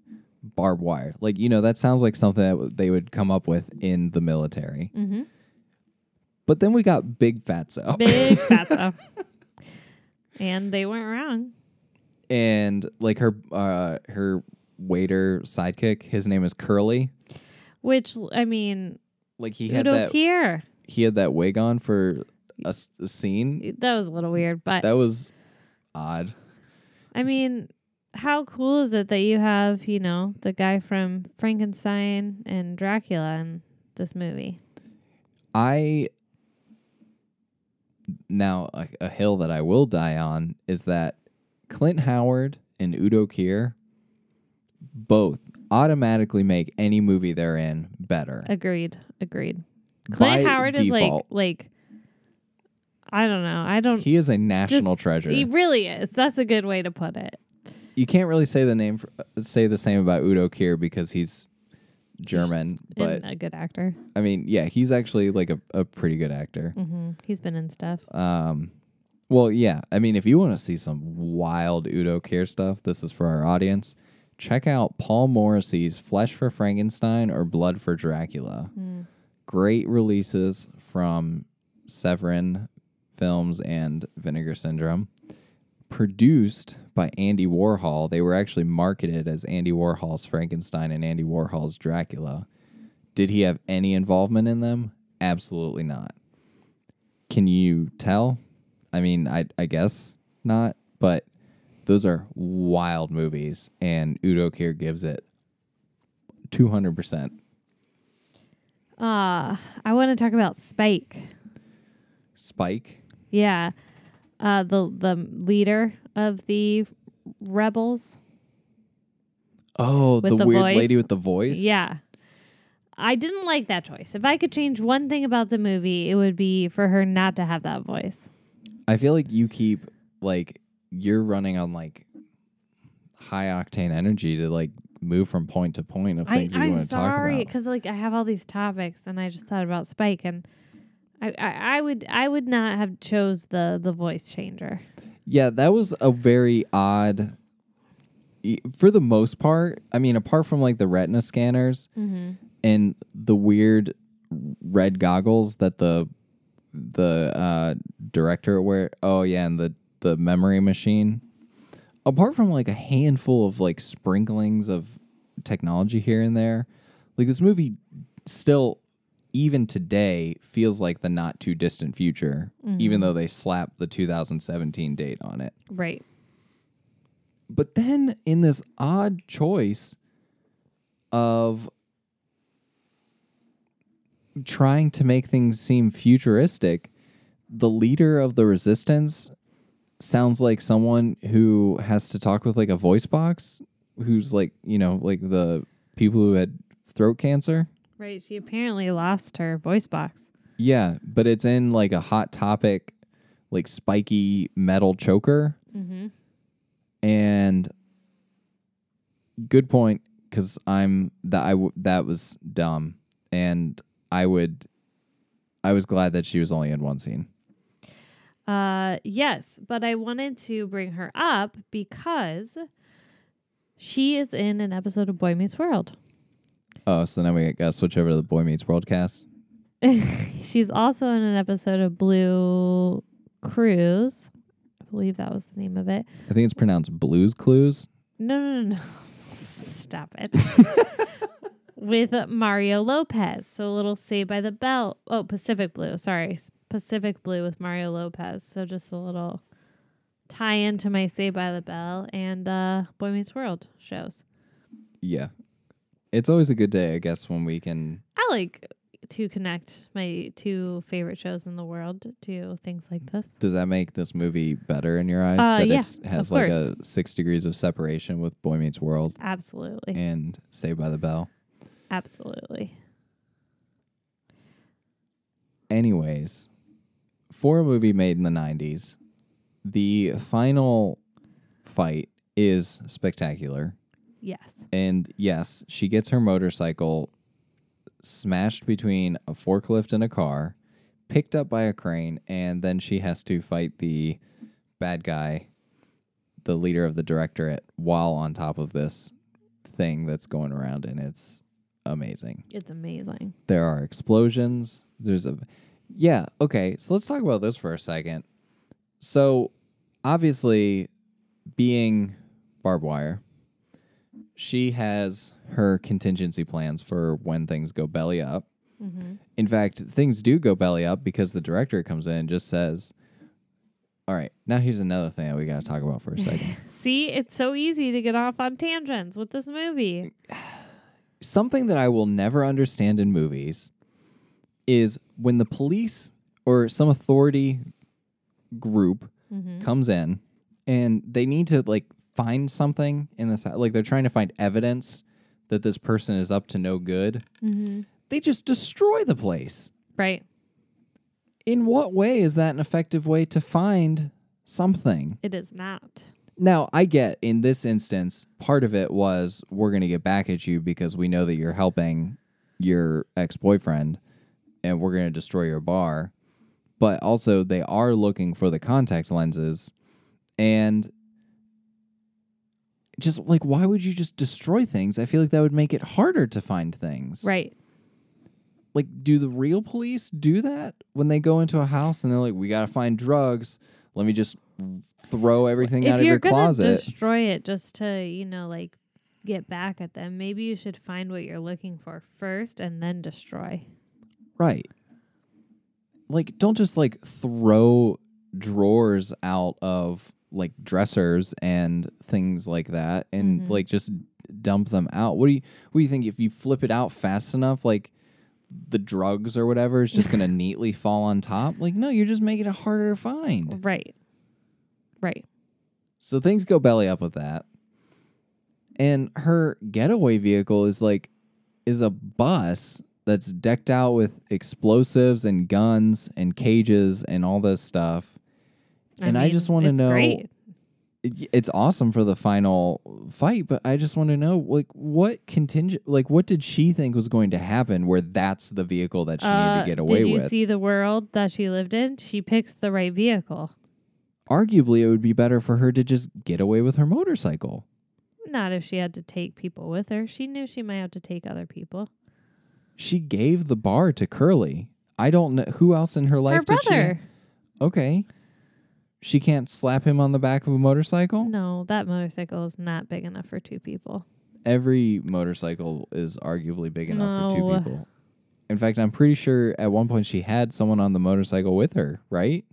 barbed wire. Like, you know, that sounds like something that w- they would come up with in the military. mm-hmm. But then we got Big Fatso. Big fatso. and they weren't wrong. and like her uh her waiter sidekick, his name is Curly. Which, I mean, Like he had that Kier. he had that wig on for a, a scene. That was a little weird, but That was odd. I mean, how cool is it that you have, you know, the guy from Frankenstein and Dracula in this movie? I now a, a hill that I will die on is that Clint Howard and Udo Kier both automatically make any movie they're in better. Agreed. Agreed. Clint By Howard is like like I don't know. I don't He is a national just- treasure. He really is. That's a good way to put it. you can't really say the name for, uh, say the same about Udo Kier because he's German, but and a good actor. I mean, yeah, he's actually like a, a pretty good actor. hmm He's been in stuff. Um, well, yeah. I mean, if you want to see some wild Udo Kier stuff, this is for our audience. Check out Paul Morrissey's Flesh for Frankenstein or Blood for Dracula. Great releases from Severin Films and Vinegar Syndrome. Produced by Andy Warhol. They were actually marketed as Andy Warhol's Frankenstein and Andy Warhol's Dracula. Did he have any involvement in them? Absolutely not. Can you tell? I mean, I I guess not, but those are wild movies, and Udo Kier gives it two hundred percent. Uh I want to talk about Spike. Spike. Yeah. Uh the the leader of the rebels. Oh, the, the weird voice? lady with the voice. Yeah. I didn't like that choice. If I could change one thing about the movie, it would be for her not to have that voice. I feel like you keep like you're running on like high octane energy to like move from point to point of things that you want to talk sorry about. because like I have all these topics and I just thought about Spike and I, I, I would I would not have chose the the voice changer. Yeah, that was a very odd. For the most part, I mean, apart from like the retina scanners and the weird red goggles that the the uh, director wear. Oh yeah, and the the memory machine. Apart from like a handful of like sprinklings of technology here and there, like this movie still even today feels like the not too distant future, even mm-hmm. though they slapped the 2017 date on it. Right. But then in this odd choice of trying to make things seem futuristic, the leader of the resistance sounds like someone who has to talk with like a voice box who's like, you know, like the people who had throat cancer. Right. She apparently lost her voice box. Yeah, but it's in like a hot topic, like spiky metal choker. Mm-hmm. And good point, because I'm that I w- that was dumb, and I would I was glad that she was only in one scene. Uh, yes, but I wanted to bring her up because she is in an episode of Boy Meets World. Oh, so now we got to switch over to the Boy Meets World cast. She's also in an episode of Blue Cruise. I believe that was the name of it. I think it's pronounced Blues Clues. No, no, no, no. Stop it. With Mario Lopez. So a little Saved by the Bell. Oh, Pacific Blue. Sorry. Pacific Blue with Mario Lopez. So just a little tie into my Saved by the Bell and uh, Boy Meets World shows. Yeah. It's always a good day, I guess, when we can I like to connect my two favorite shows in the world to things like this. Does that make this movie better in your eyes? Uh, that yeah, it has like course. a six degrees of separation with Boy Meets World Absolutely. and Saved by the Bell. Absolutely. Anyways, for a movie made in the 90s, the final fight is spectacular. Yes. And yes, she gets her motorcycle smashed between a forklift and a car, picked up by a crane, and then she has to fight the bad guy, the leader of the directorate, while on top of this thing that's going around. And it's amazing. It's amazing. There are explosions. There's a. Yeah, okay. So let's talk about this for a second. So, obviously, being barbed wire, she has her contingency plans for when things go belly up. Mm-hmm. In fact, things do go belly up because the director comes in and just says, All right, now here's another thing that we got to talk about for a second. See, it's so easy to get off on tangents with this movie. something that I will never understand in movies is when the police or some authority group mm-hmm. comes in and they need to like find something in this like they're trying to find evidence that this person is up to no good. Mm-hmm. They just destroy the place. Right. In what way is that an effective way to find something? It is not. Now, I get in this instance, part of it was we're going to get back at you because we know that you're helping your ex boyfriend and we're going to destroy your bar. But also, they are looking for the contact lenses. And just like, why would you just destroy things? I feel like that would make it harder to find things. Right. Like, do the real police do that when they go into a house and they're like, we got to find drugs? Let me just throw everything out of you're your closet. destroy it just to, you know, like get back at them, maybe you should find what you're looking for first and then destroy. Right. Like, don't just like throw drawers out of like dressers and things like that and mm-hmm. like just dump them out. What do you what do you think if you flip it out fast enough like the drugs or whatever is just going to neatly fall on top? Like no, you're just making it harder to find. Right. Right. So things go belly up with that. And her getaway vehicle is like is a bus that's decked out with explosives and guns and cages and all this stuff. And I just wanna know- Great. It- It's awesome for the final fight, but I just want to know like what contingent like what did she think was going to happen where that's the vehicle that she needed Uh, to get away with. did you with? see the world that she lived in? She picked the right vehicle. Arguably it would be better for her to just get away with her motorcycle. Not if she had to take people with her. She knew she might have to take other people. She gave the bar to Curly. I don't know who else in her life Her did she brother. Okay. She can't slap him on the back of a motorcycle? No, that motorcycle is not big enough for two people. Every motorcycle is arguably big enough for two people. In fact, I'm pretty sure at one point she had someone on the motorcycle with her, right?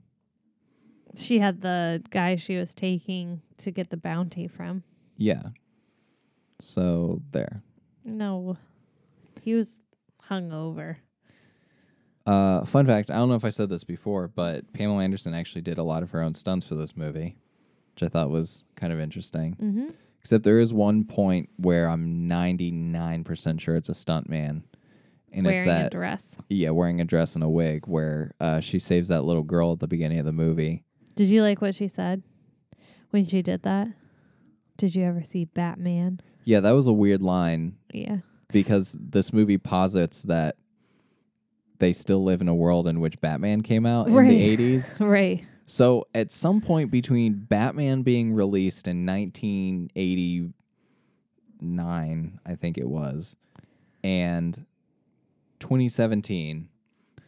She had the guy she was taking to get the bounty from. Yeah. So there. No, he was hungover. Uh, fun fact I don't know if I said this before, but Pamela Anderson actually did a lot of her own stunts for this movie, which I thought was kind of interesting. Mm-hmm. Except there is one point where I'm 99% sure it's a stunt man. And Wearing it's that, a dress. yeah, wearing a dress and a wig where uh, she saves that little girl at the beginning of the movie. Did you like what she said when she did that? Did you ever see Batman? Yeah, that was a weird line Yeah. because this movie posits that they still live in a world in which Batman came out in Right. the 80s. Right. So at some point between Batman being released in 1989, I think it was, and 2017,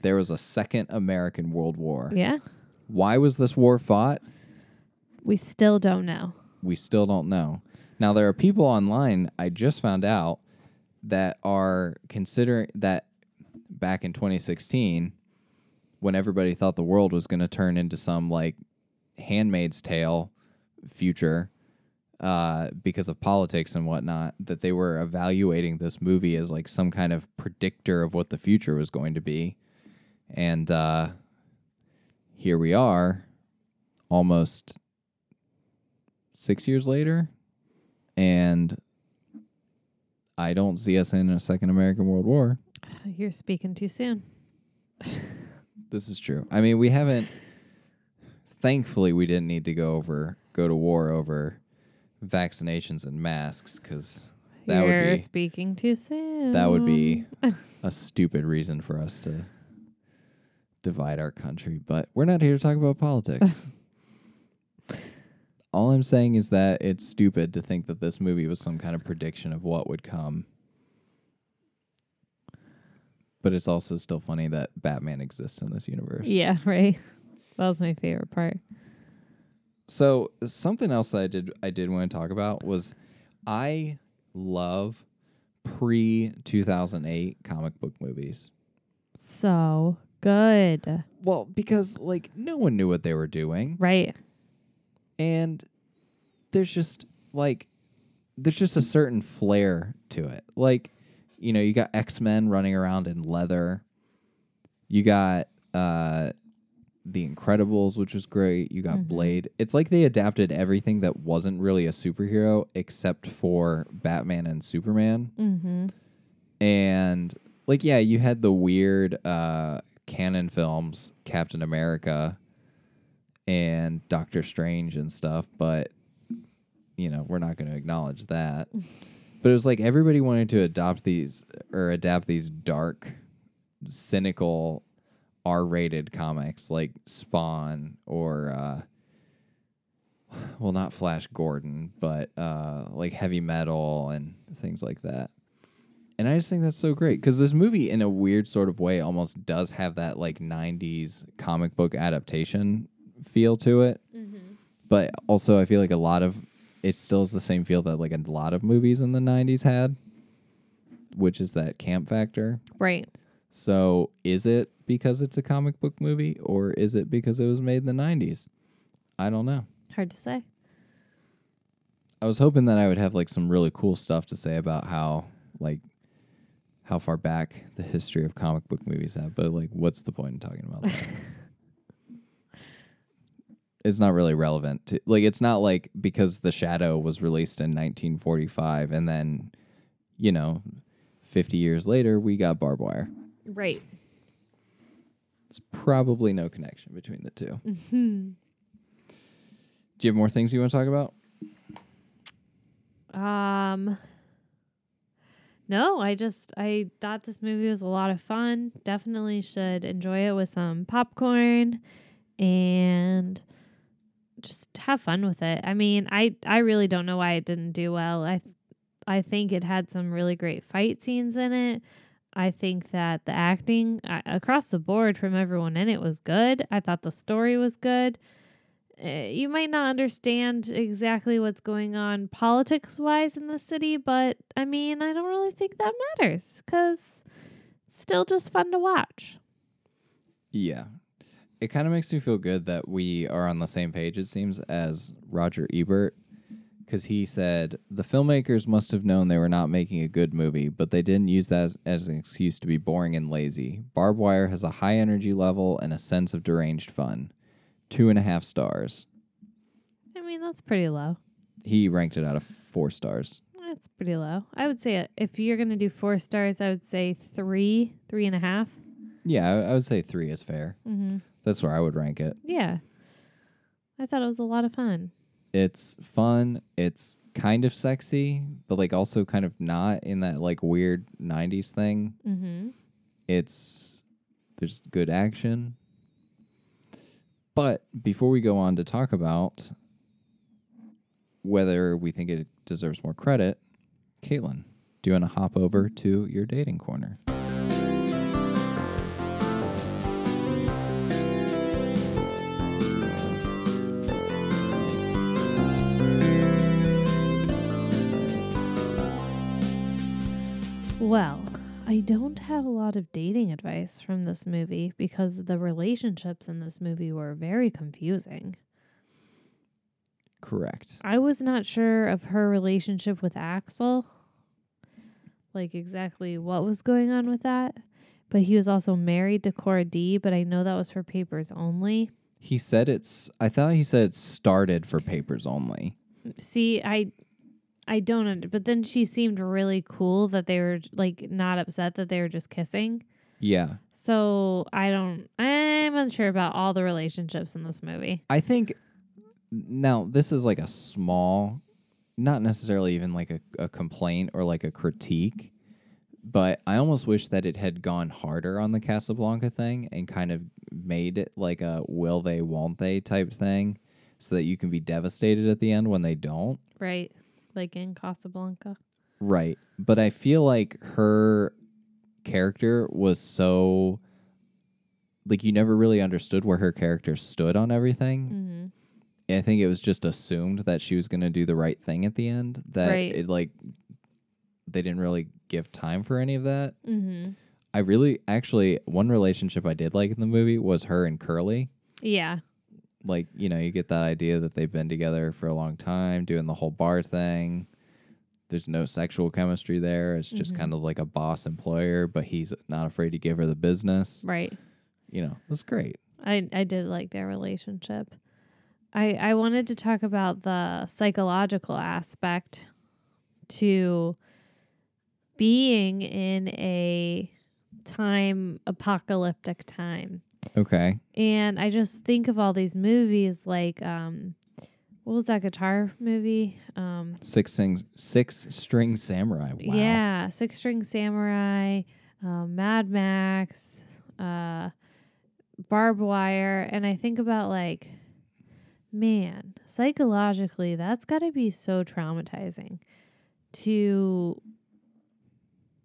there was a second American World War. Yeah. Why was this war fought? We still don't know. We still don't know. Now there are people online I just found out that are considering that back in 2016 when everybody thought the world was going to turn into some like handmaid's tale future uh, because of politics and whatnot that they were evaluating this movie as like some kind of predictor of what the future was going to be. And uh, here we are almost six years later and i don't see us in a second american world war You're speaking too soon. this is true i mean we haven't thankfully we didn't need to go over go to war over vaccinations and masks because that You're would be speaking too soon. that would be a stupid reason for us to divide our country but we're not here to talk about politics all i'm saying is that it's stupid to think that this movie was some kind of prediction of what would come but it's also still funny that batman exists in this universe Yeah, right. That was my favorite part. So something else that I did I did want to talk about was I love pre two thousand eight comic book movies. So good. Well, because like no one knew what they were doing, Right. and there's just like there's just a certain flair to it. Like, you know, you got X Men running around in leather. You got uh the Incredibles, which was great. You got Blade. It's like they adapted everything that wasn't really a superhero except for Batman and Superman. Mm-hmm. And like, yeah, you had the weird uh Cannon films, Captain America and Doctor Strange and stuff, but you know, we're not going to acknowledge that. but it was like everybody wanted to adopt these or adapt these dark, cynical, R-rated comics like Spawn or uh well, not Flash Gordon, but uh like heavy metal and things like that. And I just think that's so great because this movie, in a weird sort of way, almost does have that like '90s comic book adaptation feel to it. But also, I feel like a lot of it still is the same feel that like a lot of movies in the '90s had, which is that camp factor. Right. So, is it because it's a comic book movie, or is it because it was made in the '90s? I don't know. Hard to say. I was hoping that I would have like some really cool stuff to say about how like how far back the history of comic book movies have, but like what's the point in talking about that? it's not really relevant to like it's not like because The Shadow was released in 1945 and then you know 50 years later we got Barb Wire. Right. It's probably no connection between the 2 Do you have more things you want to talk about? Um No, I just I thought this movie was a lot of fun. Definitely should enjoy it with some popcorn and just have fun with it. I mean, I I really don't know why it didn't do well. I I think it had some really great fight scenes in it. I think that the acting uh, across the board from everyone in it was good. I thought the story was good. Uh, you might not understand exactly what's going on politics wise in the city, but I mean, I don't really think that matters because it's still just fun to watch. Yeah. It kind of makes me feel good that we are on the same page, it seems, as Roger Ebert, because he said the filmmakers must have known they were not making a good movie, but they didn't use that as, as an excuse to be boring and lazy. Barb Wire has a high energy level and a sense of deranged fun. Two and a half stars. I mean, that's pretty low. He ranked it out of four stars. That's pretty low. I would say uh, if you're going to do four stars, I would say three, three and a half. Yeah, I, I would say three is fair. Mm-hmm. That's where I would rank it. Yeah. I thought it was a lot of fun. it's fun it's kind of sexy but like also kind of not in that like weird 90s thing Mm-hmm. it's There's good action. But before we go on to talk about whether we think it deserves more credit, Caitlin, do you want to hop over to your dating corner? Well, I don't have a lot of dating advice from this movie because the relationships in this movie were very confusing. Correct. I was not sure of her relationship with Axel, like exactly what was going on with that. But he was also married to Cora D, but I know that was for papers only. He said it's I thought he said it started for papers only. See, I I don't under, but then she seemed really cool that they were like not upset that they were just kissing. Yeah. So I don't I'm unsure about all the relationships in this movie. I think now this is like a small, not necessarily even like a, a complaint or like a critique, but I almost wish that it had gone harder on the Casablanca thing and kind of made it like a will they, won't they type thing so that you can be devastated at the end when they don't. Right. Like in Casablanca. Right. But I feel like her character was so like you never really understood where her character stood on everything. Mm-hmm. I think it was just assumed that she was going to do the right thing at the end. That Right. it like they didn't really give time for any of that. Mm-hmm. I really actually one relationship I did like in the movie was her and Curly. Yeah. Like you know you get that idea that they've been together for a long time, doing the whole bar thing. There's no sexual chemistry there. It's just Mhm. kind of like a boss employer, but he's not afraid to give her the business. Right. You know, it was great. I I did like their relationship. I I wanted to talk about the psychological aspect to being in a time apocalyptic time. Okay. And I just think of all these movies like um what was that guitar movie? Um Six sing, six string samurai. Wow. Yeah, Six String Samurai, uh, Mad Max, uh, Barb Wire, and I think about like, man, psychologically, that's got to be so traumatizing. To,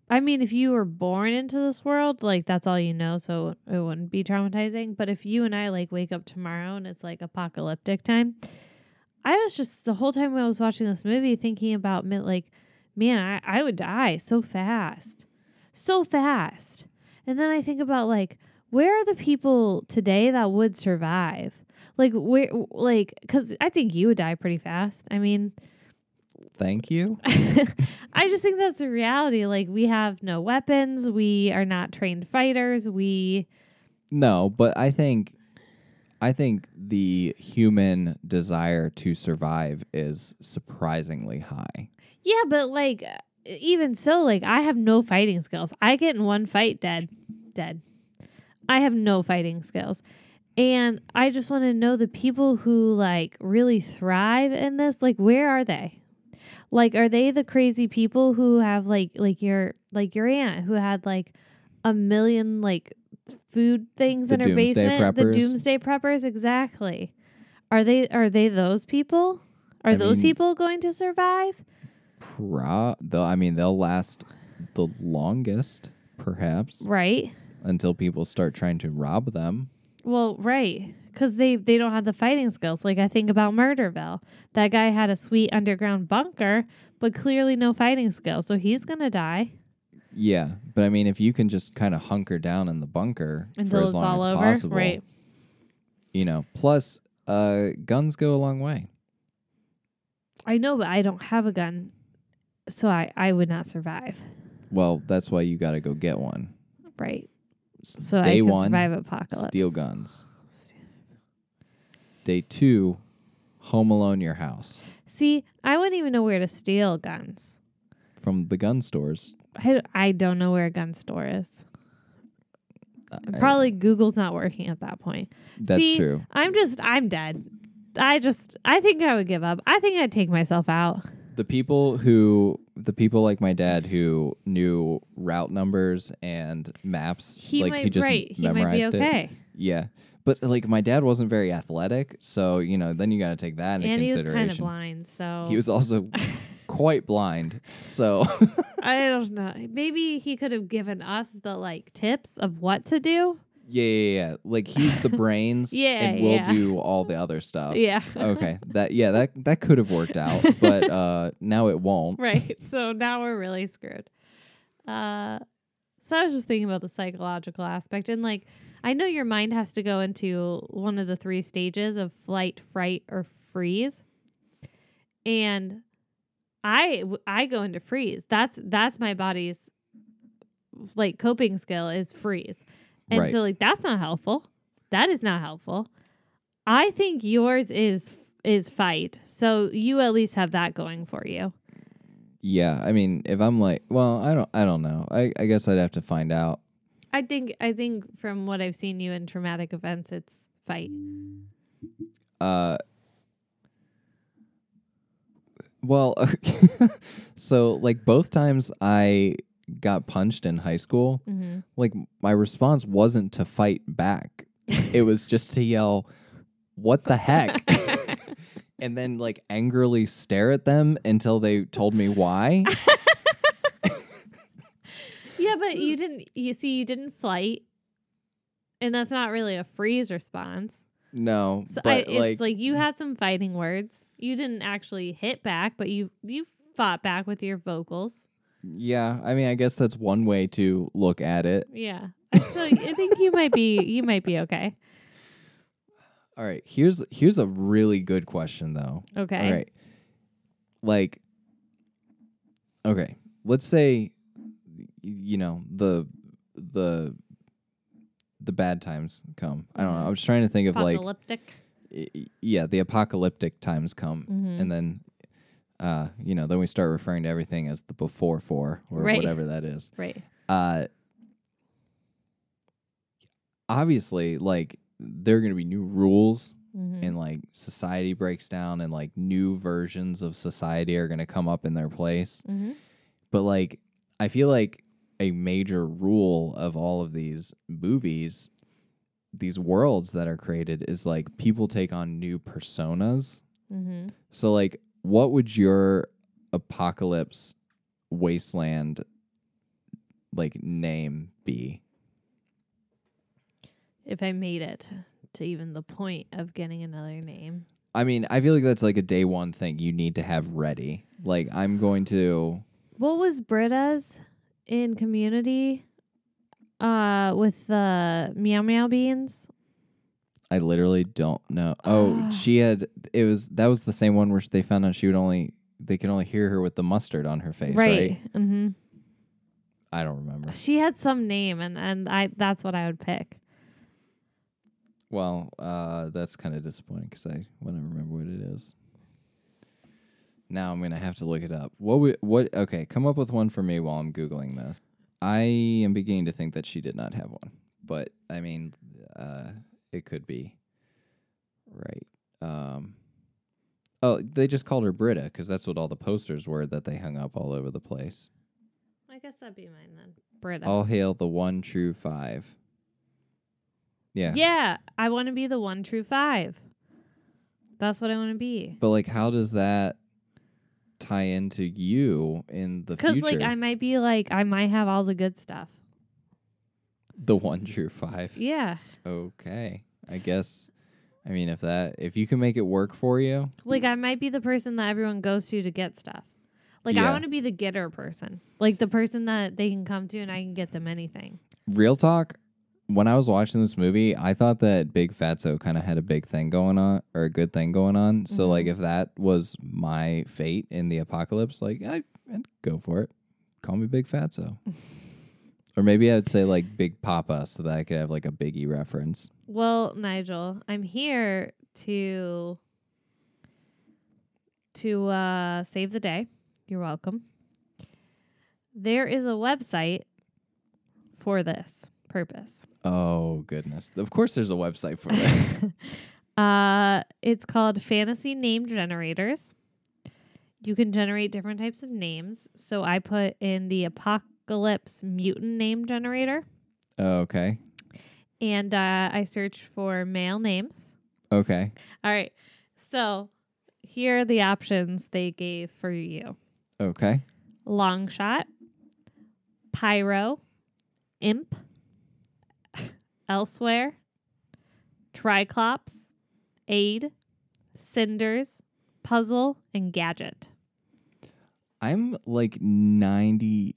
I mean, if you were born into this world, like that's all you know, so it wouldn't be traumatizing. But if you and I like wake up tomorrow and it's like apocalyptic time, I was just the whole time when I was watching this movie thinking about like man, I, I would die so fast. So fast. And then I think about like, where are the people today that would survive? Like, where, like, because I think you would die pretty fast. I mean, Thank you. I just think that's the reality. Like, we have no weapons. We are not trained fighters. We, No, but I think I think the human desire to survive is surprisingly high. yeah, but like, even so, like, I have no fighting skills. I get in one fight, dead, dead. I have no fighting skills. And I just want to know the people who like really thrive in this, like where are they? Like are they the crazy people who have like like your like your aunt who had like a million like food things The in her basement? The doomsday preppers exactly. Are they are they those people? Are I those mean- people going to survive? Pro, they'll, I mean, they'll last the longest, perhaps, Right. until people start trying to rob them. Well, right, because they they don't have the fighting skills. Like I think about Murderville, that guy had a sweet underground bunker, but clearly no fighting skills, so he's gonna die Yeah, but I mean, if you can just kind of hunker down in the bunker until it's long all as over. possible, Right. You know, plus, uh, guns go a long way. I know, but I don't have a gun, so I I would not survive. Well, that's why you got to go get one. Right. So Day I can one, survive apocalypse. steal guns. Day two, home alone your house See, I wouldn't even know where to steal guns. from the gun stores. I, I don't know where a gun store is. Probably Google's not working at that point. that's See, true. I'm just I'm dead. I just I think I would give up. I think I'd take myself out. the people who the people like my dad who knew route numbers and maps He like might he just right. He might be memorized okay. it yeah but like my dad wasn't very athletic so you know then you got to take that into And he was kind of blind, so he was also quite blind so I don't know. Maybe he could have given us the like tips of what to do. yeah, yeah yeah like he's the brains Yeah, and we'll yeah. do all the other stuff Yeah. okay that yeah that that could have worked out but uh now it won't right. So now we're really screwed. Uh so I was just thinking about the psychological aspect and like I know your mind has to go into one of the three stages of flight, fright, or freeze. And I I go into freeze. That's that's my body's like coping skill is freeze. And Right. so like that's not helpful. That is not helpful. I think yours is is fight. So you at least have that going for you. Yeah, I mean, if I'm like, well, I don't, I don't know. I, I guess I'd have to find out. I think I think from what I've seen you in traumatic events, it's fight. Uh, well, so like both times I got punched in high school, Mm-hmm. like my response wasn't to fight back. it was just to yell, "What the heck?" and then like angrily stare at them until they told me why. Yeah, but you mm. didn't. You see, you didn't flight, and that's not really a freeze response. No, So but I, it's like, like, you had some fighting words. You didn't actually hit back, but you you fought back with your vocals. yeah, I mean, I guess that's one way to look at it. Yeah. So I think you might be you might be okay. All right, here's here's a really good question though. Okay. All right. Like okay, let's say y- you know, the the the bad times come. I don't know. I was trying to think of like Apocalyptic. yeah, the apocalyptic times come Mhm. and then uh, you know, then we start referring to everything as the before four or Right. whatever that is. right. uh obviously like there are going to be new rules Mhm. and like society breaks down and like new versions of society are going to come up in their place Mhm. but like i feel like a major rule of all of these movies these worlds that are created is like people take on new personas Mhm. so like what would your apocalypse wasteland like name be If I made it to even the point of getting another name. I mean, I feel like that's like a day one thing you need to have ready. Like I'm going to What was Britta's in community uh with the MeowMeowBeenz? I literally don't know. Oh, she had it was that was the same one where they found out she would only they could only hear her with the mustard on her face, right? Mm-hmm. I don't remember. She had some name and, and I that's what I would pick. Well, uh that's kind of disappointing cuz I want to remember what it is. Now I'm going to have to look it up. What would what okay, come up with one for me while I'm googling this. I am beginning to think that she did not have one. But I mean, uh it could be right. Um Oh, they just called her Britta because that's what all the posters were that they hung up all over the place. I guess that'd be mine then. Britta. All hail the one true five. Yeah. yeah, I want to be the one true five. That's what I want to be. But like, how does that tie into you in the future. Because like I might be like I might have all the good stuff. the one true five. Yeah. Okay. I guess. I mean, if that, if you can make it work for you, Like I might be the person that everyone goes to to get stuff. Like I want to be the getter person. Like the person that they can come to and I can get them anything. real talk. When I was watching this movie, I thought that Big Fatso kind of had a big thing going on or a good thing going on. So, like, Mm-hmm. if that was my fate in the apocalypse, like, I, I'd go for it. Call me Big Fatso. or maybe I'd say, like, Big Papa so that I could have, like, a Biggie reference. Well, Nigel, I'm here to to uh save the day. You're welcome. There is a website for this purpose. Oh, goodness. Of course, there's a website for this. Uh it's called Fantasy Name Generators. you can generate different types of names. So I put in the apocalypse mutant name generator Okay. and uh, I searched for male names. Okay. All right. So here are the options they gave for you Okay. long shot, pyro, imp, elsewhere, triclops, aid, cinders, puzzle, and gadget. I'm like 99%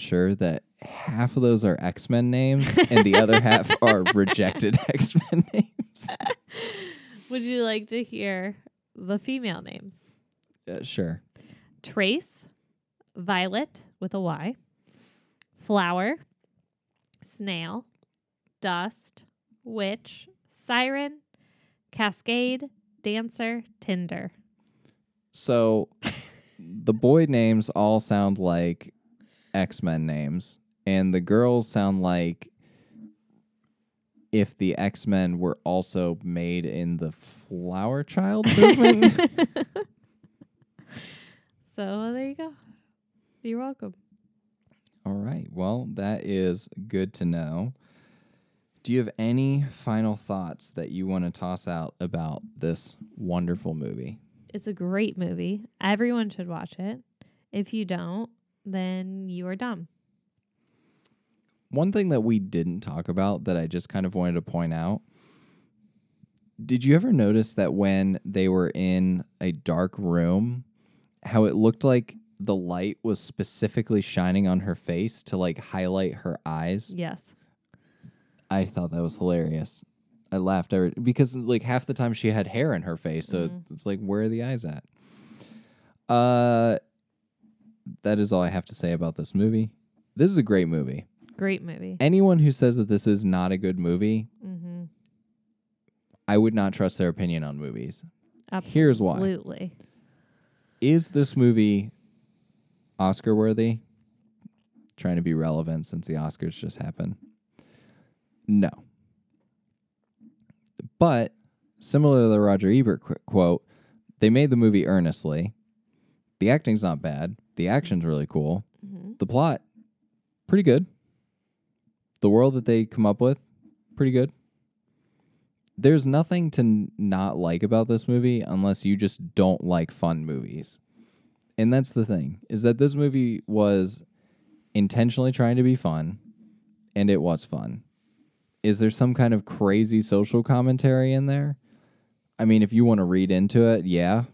sure that half of those are X Men names and the other half are rejected X Men names. Would you like to hear the female names? Uh, sure. Trace, Violet with a Y, Flower, Snail, Dust, Witch, Siren, Cascade, Dancer, Tinder. So the boy names all sound like X Men names, and the girls sound like if the X Men were also made in the Flower Child movement. So there you go. You're welcome. all right. Well, that is good to know. Do you have any final thoughts that you want to toss out about this wonderful movie? It's a great movie. Everyone should watch it. If you don't, then you are dumb. One thing that we didn't talk about that I just kind of wanted to point out. Did you ever notice that when they were in a dark room, how it looked like the light was specifically shining on her face to like highlight her eyes? Yes. I thought that was hilarious. I laughed every, because like half the time she had hair in her face, so it's like where are the eyes at? Uh that is all I have to say about this movie. This is a great movie. Great movie. Anyone who says that this is not a good movie, Mm-hmm. I would not trust their opinion on movies. Here's why. Absolutely. Is this movie Oscar worthy? Trying to be relevant since the Oscars just happened. No. But similar to the Roger Ebert qu- quote, they made the movie earnestly. The acting's not bad. The action's really cool. Mm-hmm. The plot, pretty good. The world that they come up with, pretty good. There's nothing to n- not like about this movie unless you just don't like fun movies. And that's the thing, is that this movie was intentionally trying to be fun, and it was fun. Is there some kind of crazy social commentary in there? I mean, if you want to read into it, yeah.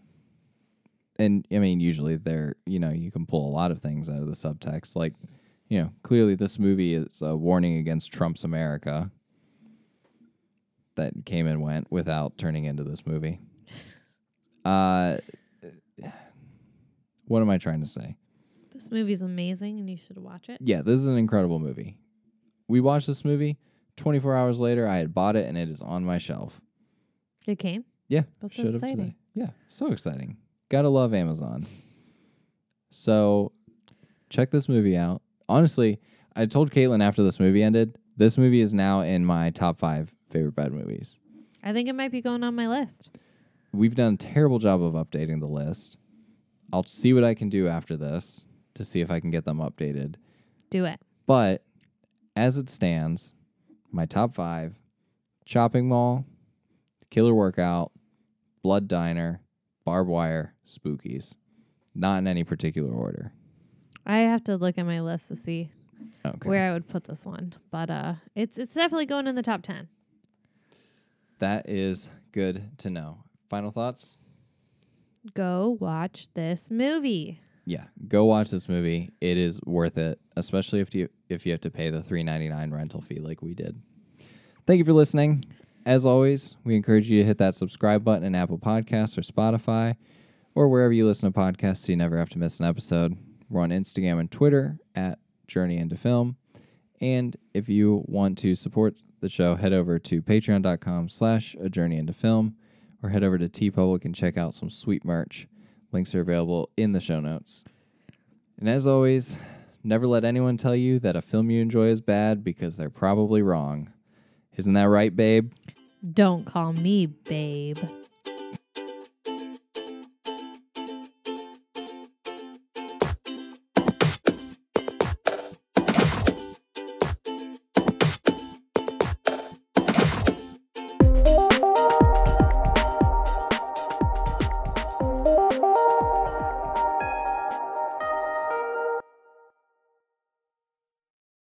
And I mean, usually there, you know, you can pull a lot of things out of the subtext. Like, you know, clearly this movie is a warning against Trump's America that came and went without turning into this movie. Uh, what am I trying to say? This movie's amazing and you should watch it. Yeah, this is an incredible movie. We watched this movie. 24 hours later, I had bought it and it is on my shelf. It came. Yeah, That's so exciting. Yeah, so exciting. Gotta love Amazon. So, check this movie out. Honestly, I told Caitlin after this movie ended, this movie is now in my top five favorite bad movies. I think it might be going on my list. We've done a terrible job of updating the list. I'll see what I can do after this to see if I can get them updated. Do it. But as it stands, my top five Chopping Mall, Killer Workout, Blood Diner, Barb Wire, Spookies. Not in any particular order. I have to look at my list to see Okay. where I would put this one, but uh, it's it's definitely going in the top ten. That is good to know. Final thoughts? Go watch this movie. Yeah, go watch this movie. It is worth it, especially if you if you have to pay the three ninety nine rental fee like we did. Thank you for listening. As always, we encourage you to hit that subscribe button in Apple Podcasts or Spotify or wherever you listen to podcasts so you never have to miss an episode. We're on Instagram and Twitter at Journey into Film. And if you want to support the show, head over to patreon.com slash a journey into film or head over to TeePublic and check out some sweet merch. Links are available in the show notes. And as always, never let anyone tell you that a film you enjoy is bad because they're probably wrong. Isn't that right, babe? Don't call me babe.